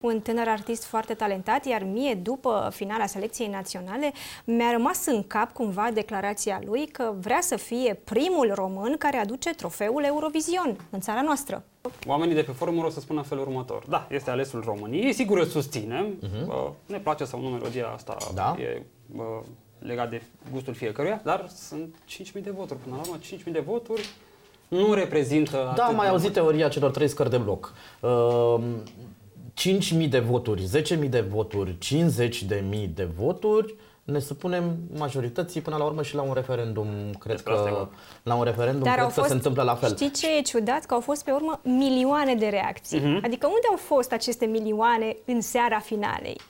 un tânăr artist foarte talentat, iar mie, după finala selecției naționale, mi-a rămas în cap cumva declarația lui că vrea să fie primul român care aduce trofeul Eurovision în țara noastră. Oamenii de pe forum o să spună în felul următor. Da, este alesul României, sigur îl susținem, uh-huh. ne place sau nu melodia asta, Da. e uh, legat de gustul fiecăruia, dar sunt 5.000 de voturi. Până la urmă, 5.000 de voturi nu reprezintă Da, atât am mai de auzit mult. teoria celor trei scări de bloc. Uh, 5.000 de voturi, 10.000 de voturi, 50.000 de voturi, ne supunem majorității până la urmă și la un referendum, cred Despre asta e că vorba. la un referendum Dar cred au că fost, se întâmplă la fel. Știi ce e ciudat? Că au fost pe urmă milioane de reacții. Mhm. Adică unde au fost aceste milioane în seara finalei?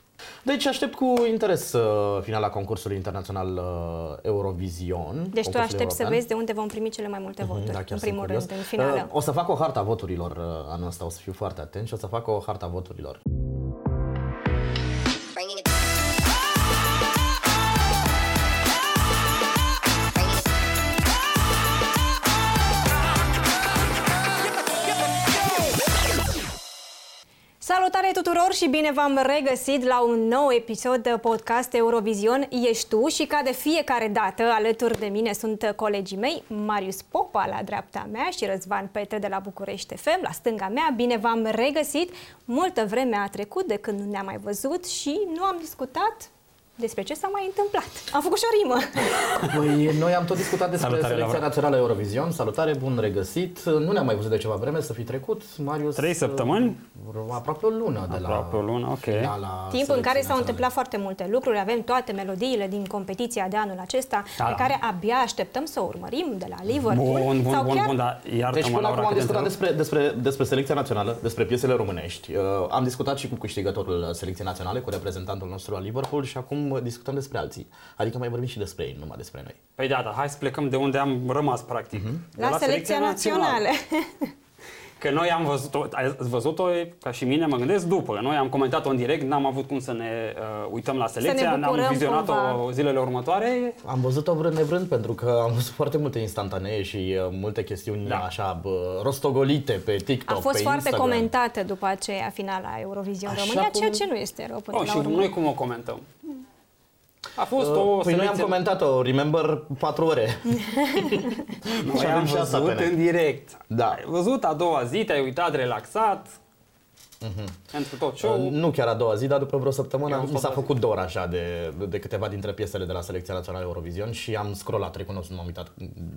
Deci aștept cu interes uh, finala concursului internațional uh, Eurovision. Deci tu concursul aștepți să european. vezi de unde vom primi cele mai multe voturi, Da, în chiar primul sunt curios. rând, în finală. Uh, O să fac o harta voturilor uh, anul ăsta, o să fiu foarte atent și o să fac o harta voturilor. Salutare tuturor și bine v-am regăsit la un nou episod de podcast Eurovision Ești tu și ca de fiecare dată alături de mine sunt colegii mei Marius Popa la dreapta mea și Răzvan Petre de la București FM la stânga mea. Bine v-am regăsit! Multă vreme a trecut de când nu ne-am mai văzut și nu am discutat despre ce s-a mai întâmplat. Am făcut și o rimă. Păi, noi am tot discutat despre Salutare, selecția Laura. națională Eurovision. Salutare, bun regăsit. Nu ne-am mai văzut de ceva vreme, să fi trecut. Marius... Trei săptămâni? uh, Aproape o lună de la... Aproape o lună, ok. finala Timp în selecției care s-au naționale. întâmplat foarte multe lucruri, avem toate melodiile din competiția de anul acesta, Da. pe care abia așteptăm să o urmărim de la Liverpool. Bun, bun, sau bun, chiar bun, dar iartă-mă, Deci până Laura, acum am că te discutat întrerup. despre, despre, despre selecția națională, despre piesele românești. Uh, am discutat și cu câștigătorul selecției naționale, cu reprezentantul nostru al Liverpool și acum uh, discutăm despre alții. Adică mai vorbim și despre ei, numai despre noi. Păi da, dar hai să plecăm de unde am rămas, practic. Mhm. De la, selecția națională. Că noi am văzut-o, ați văzut-o ca și mine, mă gândesc după. Noi am comentat-o în direct, n-am avut cum să ne uh, uităm la selecția, ne-am bucurăm vizionat-o cumva. zilele următoare. Am văzut-o vrând nevrând pentru că am văzut foarte multe instantanee și uh, multe chestiuni Da. așa bă, rostogolite pe TikTok, A fost pe foarte Instagram. comentată după aceea finala Eurovision Așa România, cum- ceea ce nu este rău până Oh, la și urmă. noi cum o comentăm? A fost o Uh, Păi noi am selecție... comentat-o, remember, 4 ore. Noi Și am avem și asta văzut pe net. în direct. Da. Ai văzut a doua zi, te-ai uitat relaxat. Pentru tot show Uh, Nu chiar a doua zi, dar după vreo săptămână Eu mi s-a tot făcut dor așa de, de câteva dintre piesele de la Selecția Națională Eurovision și am scrollat, recunosc, nu m-am uitat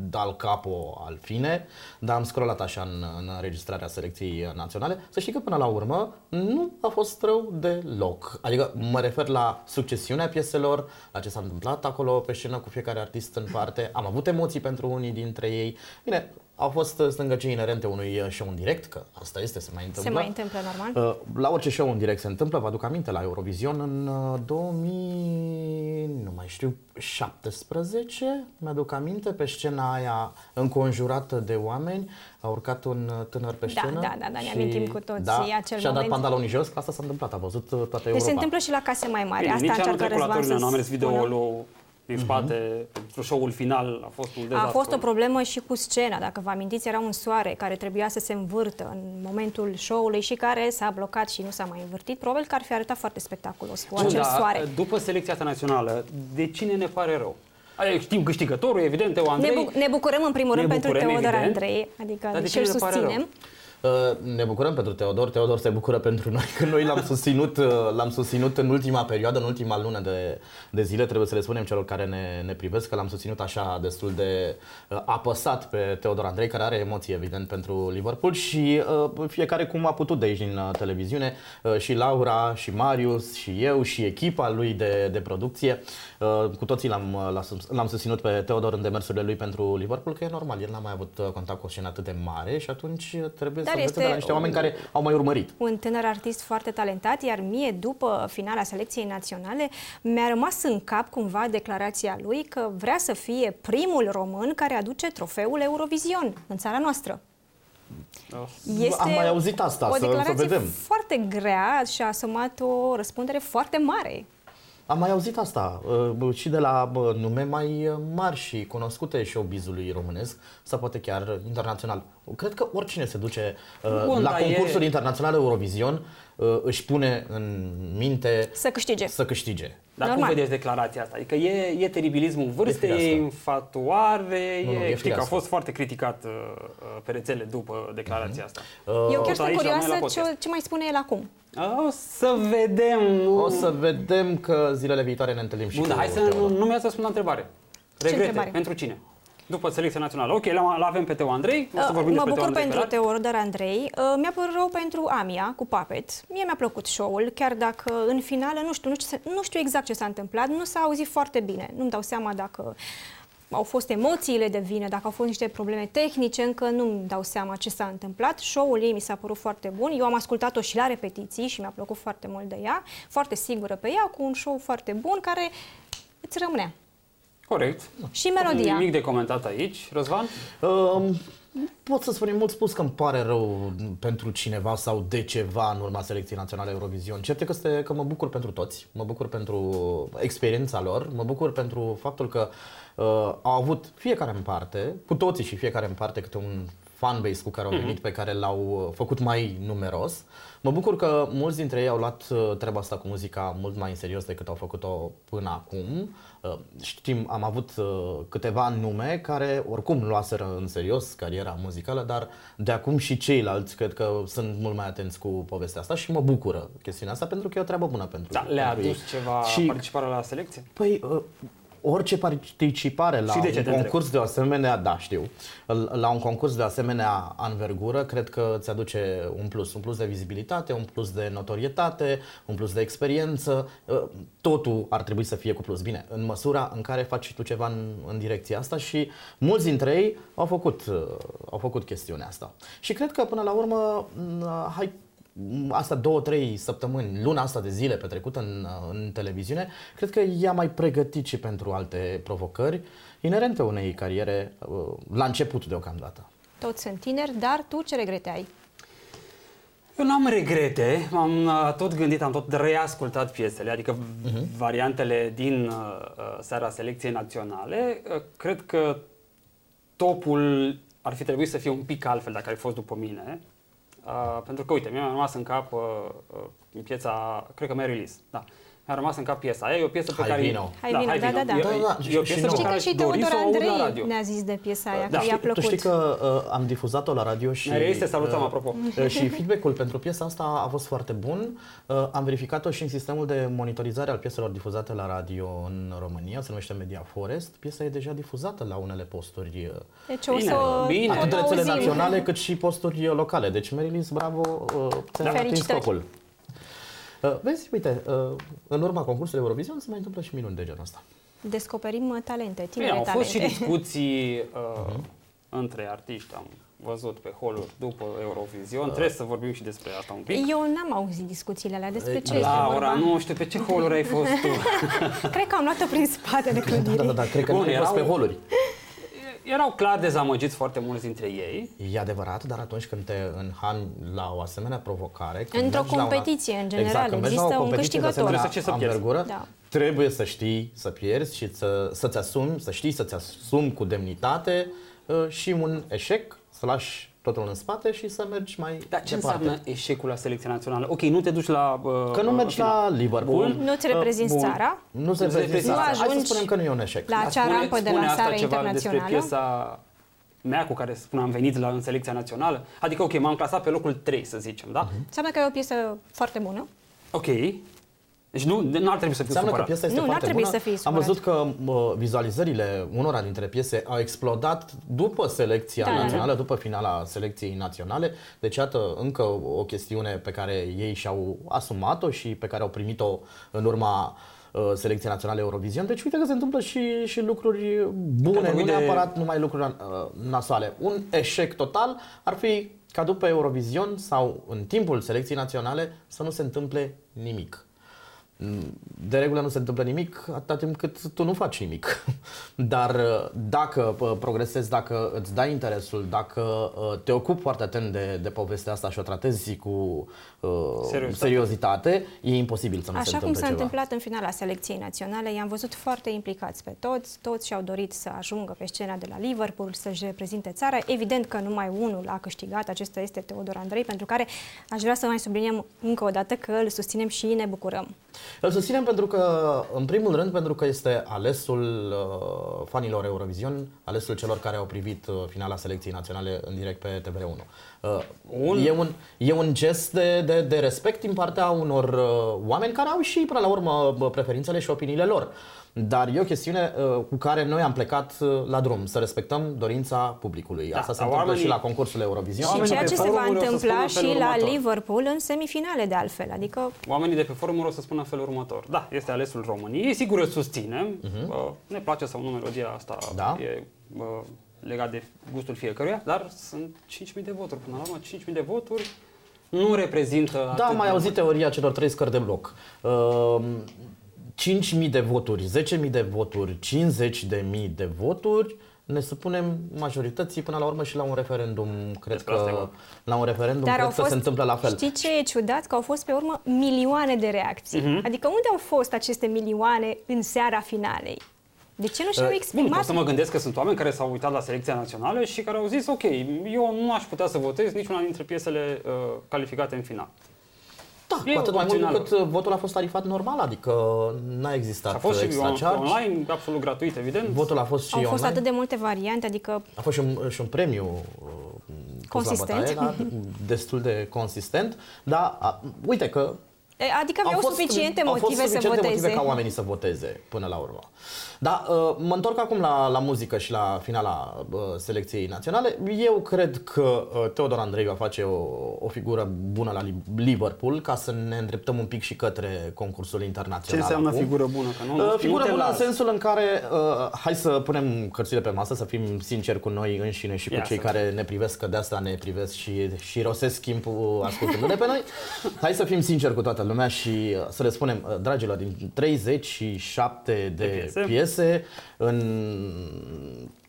dal capo al fine, dar am scrollat așa în, în înregistrarea Selecției Naționale. Să știi că până la urmă nu a fost rău deloc. Adică mă refer la succesiunea pieselor, la ce s-a întâmplat acolo pe scenă cu fiecare artist în parte. Am avut emoții pentru unii dintre ei. Bine, au fost stângăcii inerente unui show în direct, că asta este, se mai întâmplă. Se mai întâmplă normal. Uh, La orice show în direct se întâmplă, vă aduc aminte, la Eurovision în uh, 2000, nu mai știu, 17, mi-aduc aminte, pe scena aia înconjurată de oameni, a urcat un uh, tânăr pe Da, scenă. da, da, da, ne și- amintim cu toții da, acel și a dat moment. pantalonii jos, că asta s-a întâmplat, a văzut uh, toată Deci Europa. se întâmplă și la case mai mari. Bine, Asta nici anul încearcă trecut la Răzvan Turnia să nu am mers spună. Video din spate, pentru show-ul final a fost un A dezastru. fost o problemă și cu scena, dacă vă amintiți, era un soare care trebuia să se învârtă în momentul show-ului și care s-a blocat și nu s-a mai învârtit. Probabil că ar fi arătat foarte spectaculos cu Bun, acel dar, soare. După selecția asta națională, de cine ne pare rău? Adică știm câștigătorul, evident, Teo Ne, Andrei. bu- ne bucurăm în primul Ne rând pentru bucurăm, Teodor evident. Andrei, adică Dar de deși cine îl ne pare susținem. rău? Uh, Ne bucurăm pentru Teodor, Teodor se bucură pentru noi, că noi l-am susținut, uh, l-am susținut în ultima perioadă, în ultima lună de, de zile, trebuie să le spunem celor care ne, ne privesc că l-am susținut așa destul de uh, apăsat pe Teodor Andrei, care are emoții evident pentru Liverpool și uh, fiecare cum a putut de aici din uh, televiziune, uh, și Laura, și Marius, și eu, și echipa lui de, de producție, uh, cu toții l-am, uh, l-am sus- l-am susținut pe Teodor în demersurile lui pentru Liverpool, că e normal, el n-a mai avut uh, contact cu o scenă atât de mare și atunci uh, trebuie Dar să învețe este de la niște oameni care au mai urmărit. un tânăr artist foarte talentat, iar mie, după finala selecției naționale, mi-a rămas în cap cumva declarația lui că vrea să fie primul român care aduce trofeul Eurovision în țara noastră. Este Am mai auzit asta, o să- să declarație vedem. foarte grea și a asumat o răspundere foarte mare. Am mai auzit asta uh, și de la uh, nume mai uh, mari și cunoscute showbizului românesc sau poate chiar internațional. Cred că oricine se duce uh, Bun, la dar concursul e- internațional Eurovision uh, își pune în minte Să câștige. să câștige. Dar Normal. cum vedeți declarația asta? Adică e, e teribilismul vârstei, E e firească. infatuare, Nu, nu, e, e știi că a firească. fost foarte criticat uh, uh, pe rețele după declarația asta. Eu chiar tot sunt aici, la noi, la curioasă podcast. ce, ce mai spune el acum. O să vedem. Nu... O să vedem că zilele viitoare ne întâlnim și Bun, dar cu hai să Teodor. nu, nu mi-ați răspuns la întrebare. Regrete. întrebare? Pentru cine? După selecția națională. Ok, l avem pe Teo Andrei. O să Uh, vorbim mă despre Teo bucur Andrei pentru Ferat. Teodor Andrei. Uh, Mi-a părut rău pentru Amia cu Puppet. Mie mi-a plăcut show-ul, chiar dacă în finală nu știu, nu știu, nu știu exact ce s-a întâmplat, nu s-a auzit foarte bine. Nu-mi dau seama dacă au fost emoțiile de vină, dacă au fost niște probleme tehnice, încă nu-mi dau seama ce s-a întâmplat. Show-ul ei mi s-a părut foarte bun. Eu am ascultat-o și la repetiții și mi-a plăcut foarte mult de ea, foarte sigură pe ea, cu un show foarte bun care îți rămânea. Corect. Și melodia. Nimic de comentat aici. Răzvan? Um, pot să spun, e mult spus că îmi pare rău pentru cineva sau de ceva în urma selecției naționale Eurovision. Cert e că, este, că mă bucur pentru toți, mă bucur pentru experiența lor, mă bucur pentru faptul că uh, au avut fiecare în parte, cu toții și fiecare în parte câte un fanbase cu care au venit, pe care l-au uh, făcut mai numeros. Mă bucur că mulți dintre ei au luat uh, treaba asta cu muzica mult mai în serios decât au făcut-o până acum. Uh, Știm, am avut uh, câteva nume care oricum luaseră în serios cariera muzicală, dar de acum și ceilalți cred că sunt mult mai atenți cu povestea asta și mă bucură chestiunea asta pentru că e o treabă bună pentru Da, le-a pentru ei. adus ceva Și participare la selecție? Păi, uh, orice participare la Și de ce un te întreb? concurs de o asemenea, da, știu, la un concurs de asemenea anvergură, cred că îți aduce un plus, un plus de vizibilitate, un plus de notorietate, un plus de experiență, Uh, totul ar trebui să fie cu plus. Bine, în măsura în care faci și tu ceva în, în direcția asta și mulți dintre ei au făcut, uh, au făcut chestiunea asta. Și cred că până la urmă, m, hai asta două, trei săptămâni, luna asta de zile petrecută în, în televiziune, cred că i-a mai pregătit și pentru alte provocări inerente unei cariere uh, la început deocamdată. Toți sunt tineri, dar tu ce regrete ai? Eu n-am regrete, am uh, tot gândit, am tot reascultat piesele, adică variantele din uh, uh, seara selecției naționale. Uh, cred că topul ar fi trebuit să fie un pic altfel dacă ar fi fost după mine. Uh, pentru că, uite, mi-a rămas în cap uh, uh, piesa, cred că Mary Liz, da. Mi-a rămas în cap piesa aia, e o piesă pe Hai care... vino. Hai vino, da, da, da. E, Da, da, e o și- piesă și pe nouă. Știi care că și aș dori Teodor să o aud la Andrei radio. ne-a zis de piesa aia, Da. că i-a Tu plăcut. știi că uh, am difuzat-o la radio și... Mary Liz, te salutăm, apropo. uh, și feedback-ul pentru piesa asta a fost foarte bun. Uh, am verificat-o și în sistemul de monitorizare al pieselor difuzate la radio în România, se numește Media Forest. Piesa e deja difuzată la unele posturi uh, Deci o Bine, să o bine. Atât o rețele auzim. naționale cât și posturi locale. Deci, Merilis, bravo, uh, ți-ai atins Felicitări. scopul. Uh, Vezi, uite, uh, în urma concursului Eurovision se mai întâmplă și minuni de genul ăsta. Descoperim uh, talente, Bine, tinere au fost și talente. discuții uh, între artiști, am văzut pe holuri după Eurovision. Trebuie să vorbim și despre asta un pic. Eu n-am auzit discuțiile alea despre ce este Laura, vorba. nu știu pe ce holuri ai fost tu. Cred că am luat-o prin spatele Da, clădirii. da, da, cred că Bun, nu ai fost pe erau- holuri. Erau clar dezamăgiți foarte mulți dintre ei. E adevărat, dar atunci când te înhami la o asemenea provocare... când Într-o mergi la una- competiție, în general, exact, când mergi la o există un competiție de câștigător. asemenea Trebuie să știi să pierzi. anvergură, Da. trebuie să știi să pierzi și să, să-ți asumi, să știi să-ți asumi cu demnitate uh, și un eșec, să lași totul în spate și să mergi mai Dar ce departe. înseamnă eșecul la selecția națională? Ok, nu te duci la... Uh, Că nu mergi final. la Liverpool. Bun. Nu-ți reprezinți Uh, bun. țara. Nu se Nu-ți reprezinți reprezinți țara. țara. Hai să Ajungi spunem că nu e un eșec. la Dar acea spune- rampă de spune asta lansare ceva despre internațională. piesa mea cu care spun am venit la în selecția națională. Adică, ok, m-am clasat pe locul 3, să zicem, da? Mhm. Înseamnă că e o piesă foarte bună. Ok. Deci nu, nu ar trebui să fiu Înseamnă că supărat. piesa este Nu, n-ar foarte trebui bună. să fii Am supărat. văzut că mă, vizualizările unora dintre piese au explodat după selecția Da, da, da. națională, după finala selecției naționale. Deci, iată, încă o chestiune pe care ei și-au asumat-o și pe care au primit-o în urma uh, selecției naționale Eurovision. Deci uite că se întâmplă și, și lucruri bune, Am nu vorbit de- neapărat numai lucruri uh, nasoale. Un eșec total ar fi ca după Eurovision sau în timpul selecției naționale să nu se întâmple nimic. De regulă nu se întâmplă nimic atâta timp cât tu nu faci nimic. Dar uh, dacă uh, progresezi, dacă îți dai interesul, dacă uh, te ocupi foarte atent de, de povestea asta și o tratezi cu uh, Seriozitate. seriozitate, e imposibil să nu se Așa cum întâmple s-a ceva. întâmplat în finala selecției naționale, i-am văzut foarte implicați pe toți, toți și-au dorit să ajungă pe scena de la Liverpool, să-și reprezinte țara. Evident că numai unul a câștigat, acesta este Teodor Andrei, pentru care aș vrea să mai subliniem încă o dată că îl susținem și ne bucurăm. Îl susținem pentru că, în primul rând, pentru că este alesul uh, fanilor Eurovision, alesul celor care au privit uh, finala selecției naționale în direct pe TVR1. Uh, Un- E, un, e un gest de, de, de respect din partea unor uh, oameni care au și, până la urmă, bă, preferințele și opiniile lor. Dar e o chestiune uh, cu care noi am plecat uh, la drum, să respectăm dorința publicului. Da, Asta se dar întâmplă oamenii- și la concursul Eurovision. Și Oamenii ceea pe ce se va forumuri o să întâmpla spună în și felul la următor. Liverpool în semifinale de altfel, adică Oamenii de pe forumuri o să spună în felul următor. Da, este alesul României, sigur îl susținem. Uh, ne place sau nu melodia asta, Mhm. Da. e uh, legat de gustul fiecăruia, dar sunt 5.000 de voturi. Până la urmă, 5.000 de voturi nu reprezintă Da, atât mai de auzit teoria celor trei scări de bloc. Uh, 5.000 de voturi, 10.000 de voturi, 50.000 de voturi, ne supunem majorității până la urmă și la un referendum. Cred Despre asta e că vorba. la un referendum Dar cred au că fost, se întâmplă la fel. Știi ce e ciudat? Că au fost pe urmă milioane de reacții. Mhm. Adică unde au fost aceste milioane în seara finalei? De ce nu și-au Uh, Bun, exprimat? pot să mă gândesc că sunt oameni care s-au uitat la selecția națională și care au zis, ok, eu nu aș putea să votez niciuna dintre piesele uh, calificate în final. Da, E cu atât mai mult opțional. cu cât uh, votul a fost tarifat normal, adică n-a Și existat a fost și extra on- charge. online, absolut gratuit, evident. Votul a fost și Au fost online. atât de multe variante, adică A fost și un, și un premiu uh, pus la Consistent. bătaie, da, destul de consistent, dar a, uite că e, adică aveau suficiente au fost motive suficiente să voteze. motive ca oamenii să voteze până la urmă. Da, uh, mă întorc acum la, la muzică și la finala uh, selecției naționale. Eu cred că uh, Teodor Andrei va face o, o figură bună la Li- Liverpool ca să ne îndreptăm un pic și către concursul Ce internațional. înseamnă acum. figură bună? Că nu, Uh, nu Figură te bună în las. sensul în care uh, hai să punem cărțile pe masă, să fim sinceri cu noi înșine și cu Ia cei să care ne privesc, că de asta ne privesc și, și rosesc timpul ascultându-ne pe noi. Hai să fim sinceri cu toată lumea și uh, să le spunem, uh, dragilor, din 37 de, De piese. piese în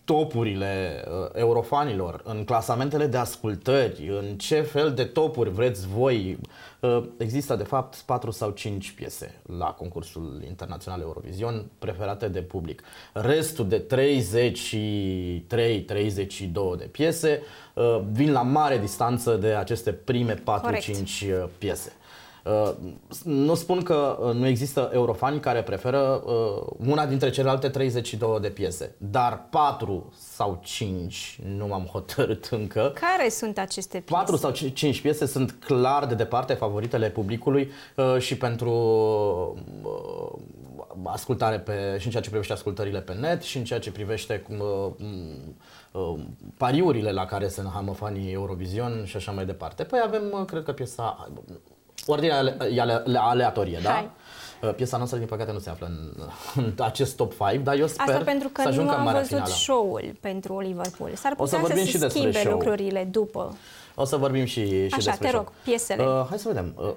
topurile uh, eurofanilor, în clasamentele de ascultări, în ce fel de topuri vreți voi. Uh, există de fapt 4 sau 5 piese la concursul internațional Eurovision preferate de public. Restul de 33-32 de piese uh, vin la mare distanță de aceste prime 4-5 Corect. piese. Uh, nu spun că uh, nu există eurofani care preferă uh, una dintre celelalte 32 de piese, dar 4 sau 5 nu m-am hotărât încă. Care sunt aceste piese? 4 sau 5 piese sunt clar de departe favoritele publicului uh, și pentru uh, ascultare pe, și în ceea ce privește ascultările pe net și în ceea ce privește cum, uh, uh, pariurile la care se înhamă fanii Eurovision și așa mai departe. Păi avem, uh, cred că piesa, ordinea ale- e ale- aleatorie, da? Hai. Uh, Piesa noastră, din păcate, nu se află în, în acest top 5, dar eu sper Asta pentru că să nu ajungă în am marea văzut finală. show-ul pentru Liverpool. S-ar O să putea vorbim să și se despre schimbe show. lucrurile după. O să vorbim și, și Așa, despre te show. rog, piesele. Uh, hai să vedem. Uh,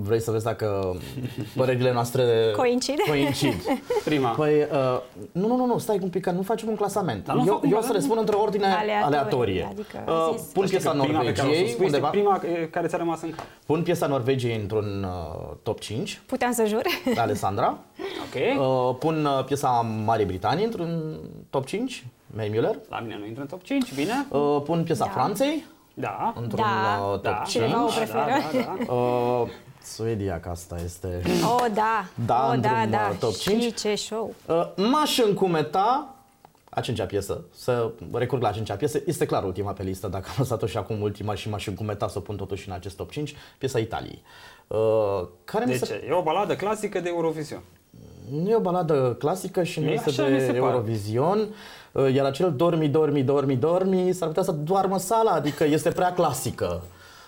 vrei să vezi dacă părerile noastre Coincid? coincid. Prima. Păi, uh, nu, nu, nu, nu, stai un pic, că nu facem un clasament. Dar nu eu, fac un eu o să clasament. le spun într-o ordine Aleatorie, aleatorie. adică uh, zis. pun Știi piesa că prima pe care o să Norvegiei spui este undeva. prima e, care ți-a rămas în cap. Pun piesa Norvegiei într-un uh, top 5, Puteam să jur? Alessandra. Ok? Uh, pun uh, piesa Marii Britanii într-un top 5, May Muller. La mine nu intră în top 5, bine? Uh, pun piesa Da. Franței Da. într-un Da. uh, top Da. 5. Cineva o Da, preferă? Da, da, da. Uh, Suedia, că asta este... Oh, da. Da, oh, da, într-un, da. uh, top Și 5. ce show. Uh, m-aș încumeta a cincea piesă, să recurg la a cincea piesă, este clar ultima pe listă, dacă am lăsat-o și acum ultima și m-aș încumeta să o pun totuși în acest top 5, piesa Italiei. Uh, care mi De se... ce? E o baladă clasică de Eurovision. Nu e o baladă clasică și nu E este așa de mi se pare. Eurovision, uh, iar acel dormi, dormi, dormi, dormi s-ar putea să doarmă sala, adică este prea clasică.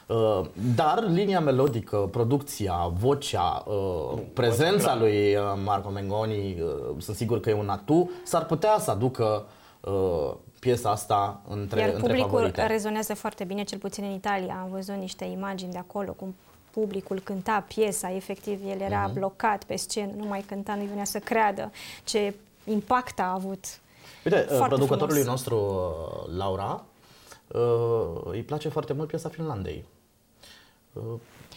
Uh, Dar linia melodică, producția, vocea, uh, prezența clar. lui uh, Marco Mengoni, uh, sunt sigur că e un atu, s-ar putea să aducă uh, piesa asta între, Iar între publicul favorite. rezonează foarte bine, cel puțin în Italia. Am văzut niște imagini de acolo, cum publicul cânta piesa, efectiv el era uh-huh. blocat pe scenă, nu mai cânta, nu venea să creadă ce impact a avut. Uite, Foarte producătorului frumos. nostru, uh, Laura, uh, îi place foarte mult piesa Finlandei. Uh,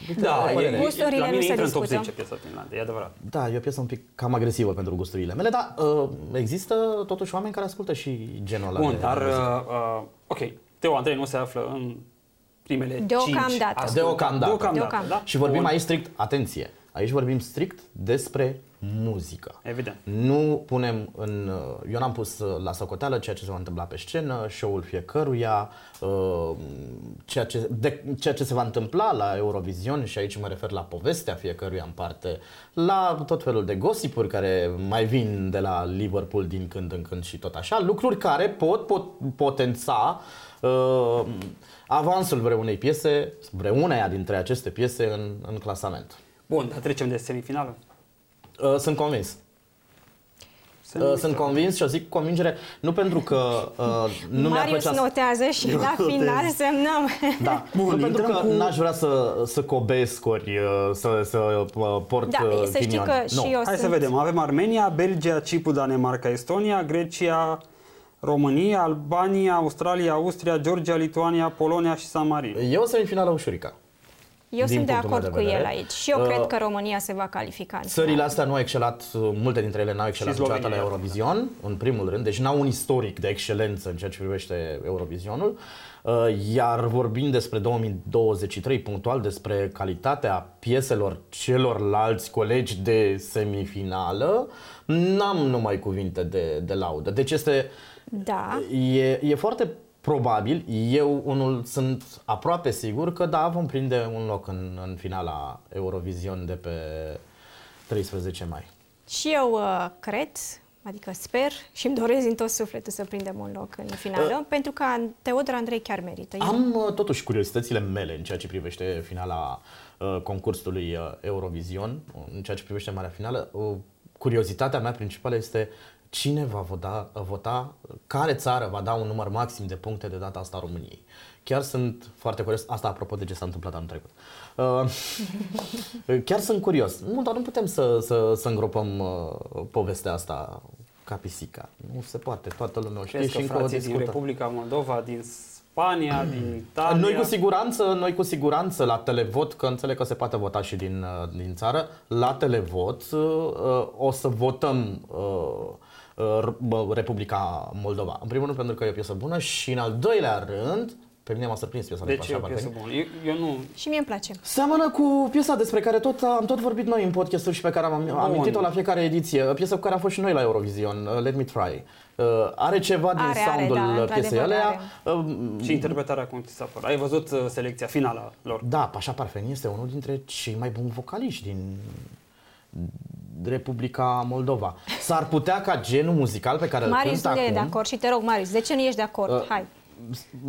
uite, Da, o e, părere. e, Gusturile la nu mine se intră în top discută. 10 piesa Finlandei, e adevărat. Da, e o piesă un pic cam agresivă pentru gusturile mele, dar uh, există totuși oameni care ascultă și genul ăla Bun, de dar, de muzică. uh, uh, ok, Teo Andrei nu se află în primele Deocamdată. cinci ascultate. Deocamdată. Deocamdată, Deocamdată. da? Și vorbim Bun. aici strict, atenție, aici vorbim strict despre muzică. Evident. Nu punem în... uh, Eu n-am pus uh, la socoteală ceea ce se va întâmpla pe scenă, show-ul fiecăruia, uh, ceea ce, de, ceea ce se va întâmpla la Eurovision și aici mă refer la povestea fiecăruia în parte, la tot felul de gossipuri care mai vin de la Liverpool din când în când și tot așa, lucruri care pot, pot potența uh, avansul vreunei piese, vreuneia dintre aceste piese în, în clasament. Bun, dar trecem de semifinală. Uh, sunt convins. Uh, sunt convins și o zic cu convingere, nu pentru că uh, nu mi-ar Marius plăcea... notează și la Notez. final semnăm. Da, Bun, nu pentru intrăm că cu- n-aș vrea să, să cobesc ori uh, să, să uh, port Da, uh, să știi ghinion. că nu. și eu Hai să sunt... vedem. Avem Armenia, Belgia, Cipru, Danemarca, Estonia, Grecia, România, Albania, Australia, Austria, Georgia, Lituania, Polonia și San Marino. E o semifinală ușurică. Eu din sunt de punctul meu acord de cu el vedere. aici și eu Uh, cred că România se va califica în Țările final. astea nu au excelat, uh, multe dintre ele n-au excelat Și niciodată la Slovenia. Eurovision, în primul rând, deci n-au un istoric de excelență în ceea ce privește Eurovisionul. Uh, Iar vorbind despre 2023 punctual, despre calitatea pieselor celorlalți colegi de semifinală, n-am numai cuvinte de, de laudă. Deci este Da. E, e foarte probabil, eu unul sunt aproape sigur că da, vom prinde un loc în, în finala Eurovision de pe 13 mai. Și eu uh, cred, adică sper și îmi doresc din tot sufletul să prindem un loc în finală, pentru că Teodor Andrei chiar merită. Eu- Am uh, totuși curiozitățile mele în ceea ce privește finala uh, concursului uh, Eurovision, uh, în ceea ce privește marea finală. Uh, curiozitatea mea principală este cine va vota, vota, care țară va da un număr maxim de puncte de data asta României. Chiar sunt foarte curios, asta apropo de ce s-a întâmplat anul trecut. Uh, chiar sunt curios. Nu, dar nu putem să, să, să îngropăm uh, povestea asta ca pisica. Nu se poate, toată lumea o știe Crezi și că încă o frații din discută. Republica Moldova, din Spania, din Italia... Noi cu siguranță, noi cu siguranță la televot, că înțeleg că se poate vota și din, uh, din țară, la televot uh, uh, o să votăm uh, uh, bă, Republica Moldova. În primul rând pentru că e o piesă bună și în al doilea rând, pe mine m-a surprins piesa lui Deci e Pașa o piesă Parfeni. bună. Eu, eu nu... Și mie îmi place. Seamănă cu piesa despre care tot am tot vorbit noi în podcastul și pe care am am amintit-o la fiecare ediție. Piesa cu care am fost și noi la Eurovision, uh, Let Me Try. Uh, are ceva din Are, are, soundul da, uh, piesei într-adevăr alea. Uh, Și interpretarea cum ți s-a părut. Ai văzut uh, selecția finală lor. Da, Pașa Parfeni este unul dintre cei mai buni vocaliști din Republica Moldova. S-ar putea ca genul muzical pe care îl Marius cânt nu e acum... de acord și te rog, Marius, de ce nu ești de acord? Uh, Hai.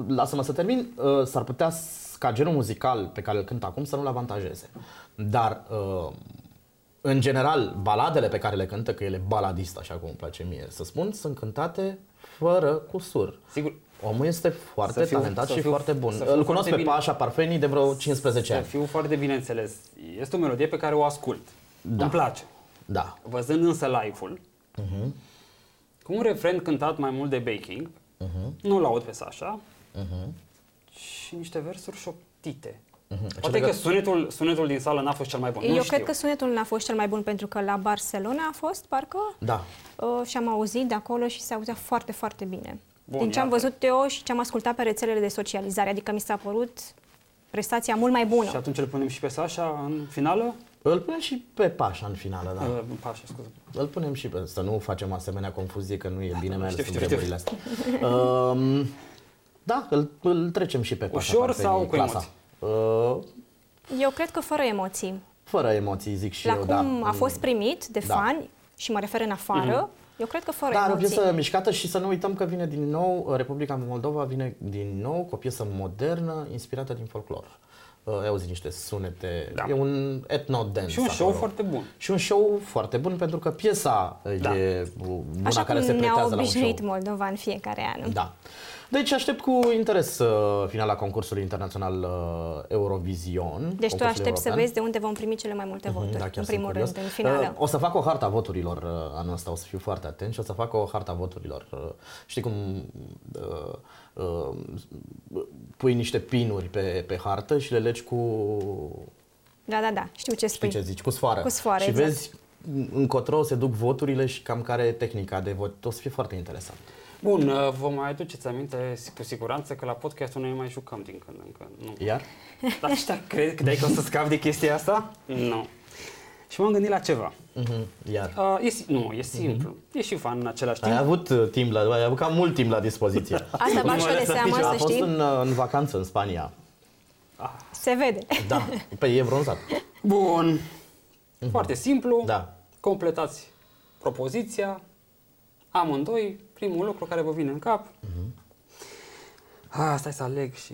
Lasă-mă să termin. Uh, S-ar putea s- ca genul muzical pe care îl cânt acum să nu-l avantajeze. Dar, uh, în general, baladele pe care le cântă, că el e baladist, așa cum îmi place mie să spun, sunt cântate fără cusur. Sigur, Omul este foarte Să fiu- talentat să și fiu- foarte bun. să fiu Îl cunosc foarte pe bine. Pașa Parfeni de vreo 15 să ani. fiu foarte bine înțeles. Este o melodie pe care o ascult. Da. Îmi place. Da. Văzând însă live-ul, Mhm. cu un refren cântat mai mult de baking, Mhm. nu-l aud pe Sasha, și niște versuri șoptite. Poate Cele că că- sunetul, sunetul din sală n-a fost cel mai bun. nu Eu știu. cred că sunetul n-a fost cel mai bun pentru că la Barcelona a fost, parcă, Da. uh, și am auzit de acolo și se auzea foarte, foarte bine. Bun, Din ce am iată. văzut eu și ce am ascultat pe rețelele de socializare, adică mi s-a părut prestația mult mai bună. Și atunci îl punem și pe Sasha în finală? Îl punem și pe Pașa în finală, da. Uh, Pașa, scuze. Îl punem și pe... Să nu facem asemenea confuzie, că nu e bine mers știu, în știu, știu. vremurile astea. Um, da, îl, îl trecem și pe Pașa Ușor Parfeni, sau cu clasa. Uh, Eu cred că fără emoții. fără emoții, zic și la eu, cum da. a fost primit de Da. fani, și mă refer în afară, eu cred că fără Da, are o emoții. piesă mișcată și să nu uităm că vine din nou, Republica Moldova vine din nou cu o piesă modernă inspirată din folclor. Uh, ai auzit niște sunete, Da. e un etno-dance Și un show acolo. foarte bun. Și un show foarte bun pentru că piesa Da. e una Așa care cum se ne-au pretează la un show. obișnuit Moldova în fiecare an. Da. Deci aștept cu interes uh, finala concursului internațional uh, Eurovision. Deci tu concursul aștepți să european. vezi de unde vom primi cele mai multe voturi, Da, chiar în sunt primul curios. rând, în finală. Uh, O să fac o harta voturilor uh, anul ăsta, o să fiu foarte atent și o să fac o harta voturilor. Uh, Știi cum uh, uh, pui niște pinuri pe, pe hartă și le legi cu, Da, da, da, știu ce spui. știi ce zici, cu sfoară. Cu sfoară, și exact. vezi încotro se duc voturile și cam care e tehnica de vot. O să fie foarte interesant. Bun, uh, vă mai aduceți aminte cu siguranță că la podcastul noi mai jucăm din când în când. Nu. Iar? Dar ăștia cred că că o să scapi de chestia asta? Nu. Și m-am gândit la ceva. Mhm, Iar. Uh, e, si- nu, e simplu. E și fan în același timp. Ai avut uh, timp la, ai avut cam mult timp la dispoziție. Asta bag și eu de seamă, a să fost știi. în, uh, în vacanță în Spania. Se vede. Da, pe e bronzat. Bun. Foarte simplu. Da. Completați propoziția. Amândoi, primul lucru care vă vine în cap. Ah, stai să aleg și...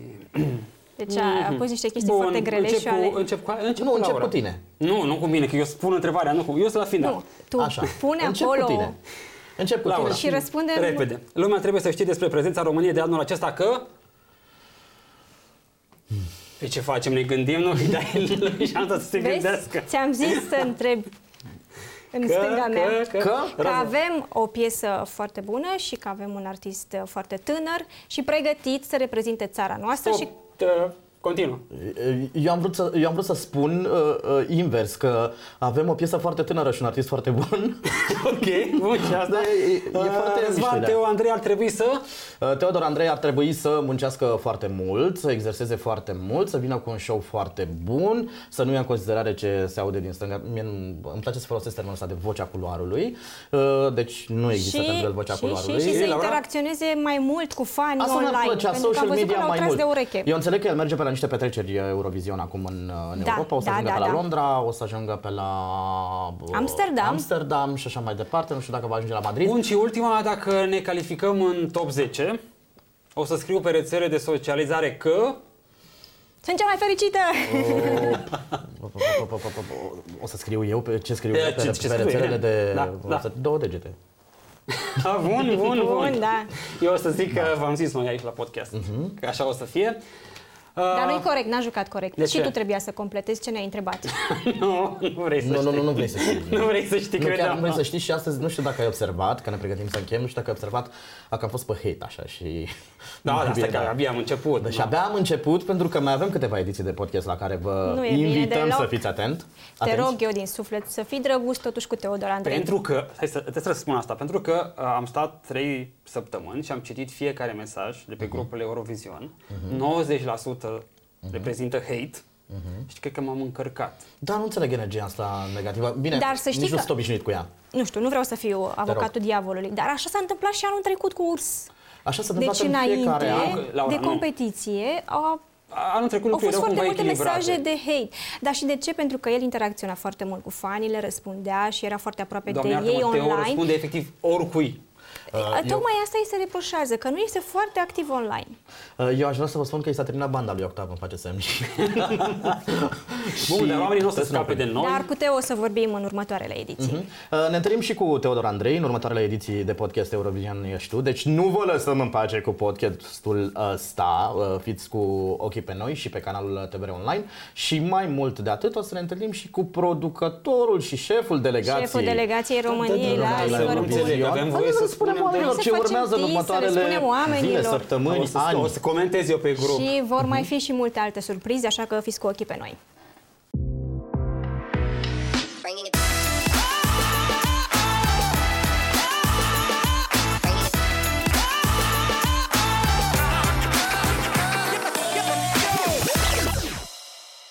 Deci a, a pus niște chestii Bun, foarte grele încep și cu, ale... încep cu, încep Nu, cu încep Laura. cu tine. Nu, nu cu mine, că eu spun întrebarea, nu cu... Eu sunt la final. Nu, tu Așa. pune Încep acolo... cu tine. Încep cu Laura. tine. Și răspunde... Repede. Lumea trebuie să știe despre prezența României de anul acesta că... Pe ce facem? Ne gândim? Nu, îi dai lui șansa să se Vezi? gândească. Ți-am zis să întrebi în stânga mea. că, Că? Că avem o piesă foarte bună și că avem un artist uh, foarte tânăr și pregătit să reprezinte țara noastră și Stop, uh, Continuă. Eu am vrut să, eu am vrut să spun uh, uh, invers, că avem o piesă foarte tânără și un artist foarte bun. Ok, bun, și asta Da, e- e foarte Răzvan, mișto, da. Teo, Andrei ar trebui să... Uh, Teodor Andrei ar trebui să muncească foarte mult, să exerseze foarte mult, să vină cu un show foarte bun, să nu ia în considerare ce se aude din stânga. Mie nu- îmi place să folosesc termenul ăsta de vocea culoarului, uh, deci nu există și, pentru el vocea și, culoarului. și, și să Laura? interacționeze mai mult cu fanii Asta online. mi-ar plăcea, pentru că am social văzut că media l-au mai tras mult. de ureche. Eu înțeleg că el merge pe la niște petreceri uh, Eurovision acum în, uh, în Da, Europa, o să da, ajungă da, pe la da. Londra, o să ajungă pe la uh, Amsterdam. Amsterdam și așa mai departe, nu știu dacă va ajunge la Madrid. Bun, și ultima, dacă ne calificăm în top 10, o să scriu pe rețele de socializare că... Sunt cea mai fericită! O să scriu eu pe ce scriu De- eu pe, ce- pe ce scrie rețelele el? de Da, o da. să- două degete. Ah, bun, bun, bun. Bun, da. Eu o să zic că v-am zis noi aici la podcast, că așa o să fie. Dar Uh, nu-i corect, n-a jucat corect. De și ce? tu trebuia să completezi ce ne-ai întrebat. nu, nu vrei să Nu, nu, știi. nu, nu vrei să știi. Nu vrei să știi, Nu, chiar credeam. nu vrei să știi și astăzi, nu știu dacă ai observat, că ne pregătim să închem, nu știu dacă ai observat, că am fost pe hate așa și... Da, da, asta Bine, că abia am început. Deci nu? abia am început pentru că mai avem câteva ediții de podcast la care vă Nu e bine invităm deloc. să fiți atent. Te atenți. rog eu din suflet să fii drăguț totuși cu Teodor Andrei. Pentru că, hai să, trebuie să spun asta, pentru că uh, am stat 3 săptămâni și am citit fiecare mesaj de pe Mhm. grupul Eurovision. 90% reprezintă hate și cred că m-am încărcat. Da, nu înțeleg energia asta negativă. Bine, Dar să știi nici nu că- sunt obișnuit cu ea. Nu știu, nu vreau să fiu avocatul diavolului, dar așa s-a întâmplat și anul trecut cu urs. Așa se Deci întâmplă în înainte fiecare an. Laura, de nu. competiție a Anul trecut Au lucrurile fost erau foarte cumva multe echilibrate. mesaje de hate. Dar și de ce? Pentru că el interacționa foarte mult cu fanii, le răspundea și era foarte aproape Doamne, de ei iartă-mă, Teo online. răspunde efectiv oricui. Uh, Tocmai asta îi se reproșează, că nu este foarte activ online. Uh, Eu aș vrea să vă spun că i s-a terminat banda lui Octav, îmi face semn. Bun, dar oamenii nu o să Trebuie să ne scape de oprim. noi. Dar cu Teo o să vorbim în următoarele ediții. Uh, Ne întâlnim și cu Teodor Andrei în următoarele ediții de podcast Eurovision Ești Tu. Deci nu vă lăsăm în pace cu podcastul ăsta. Uh, Fiți cu ochii pe noi și pe canalul TVR Online. Și mai mult de atât o să ne întâlnim și cu producătorul și șeful delegației. Șeful delegației României Da, la da, da, Să nu Liverpool. înțeleg, avem voie Hai să să spunem spunem, oamenilor Să ce facem urmează în dis, să le următoarele spunem zile, oamenilor. o săptămâni, să, ani. o să comentez eu pe grup. Și vor mai fi și multe alte surprize, așa că fiți cu ochii pe noi.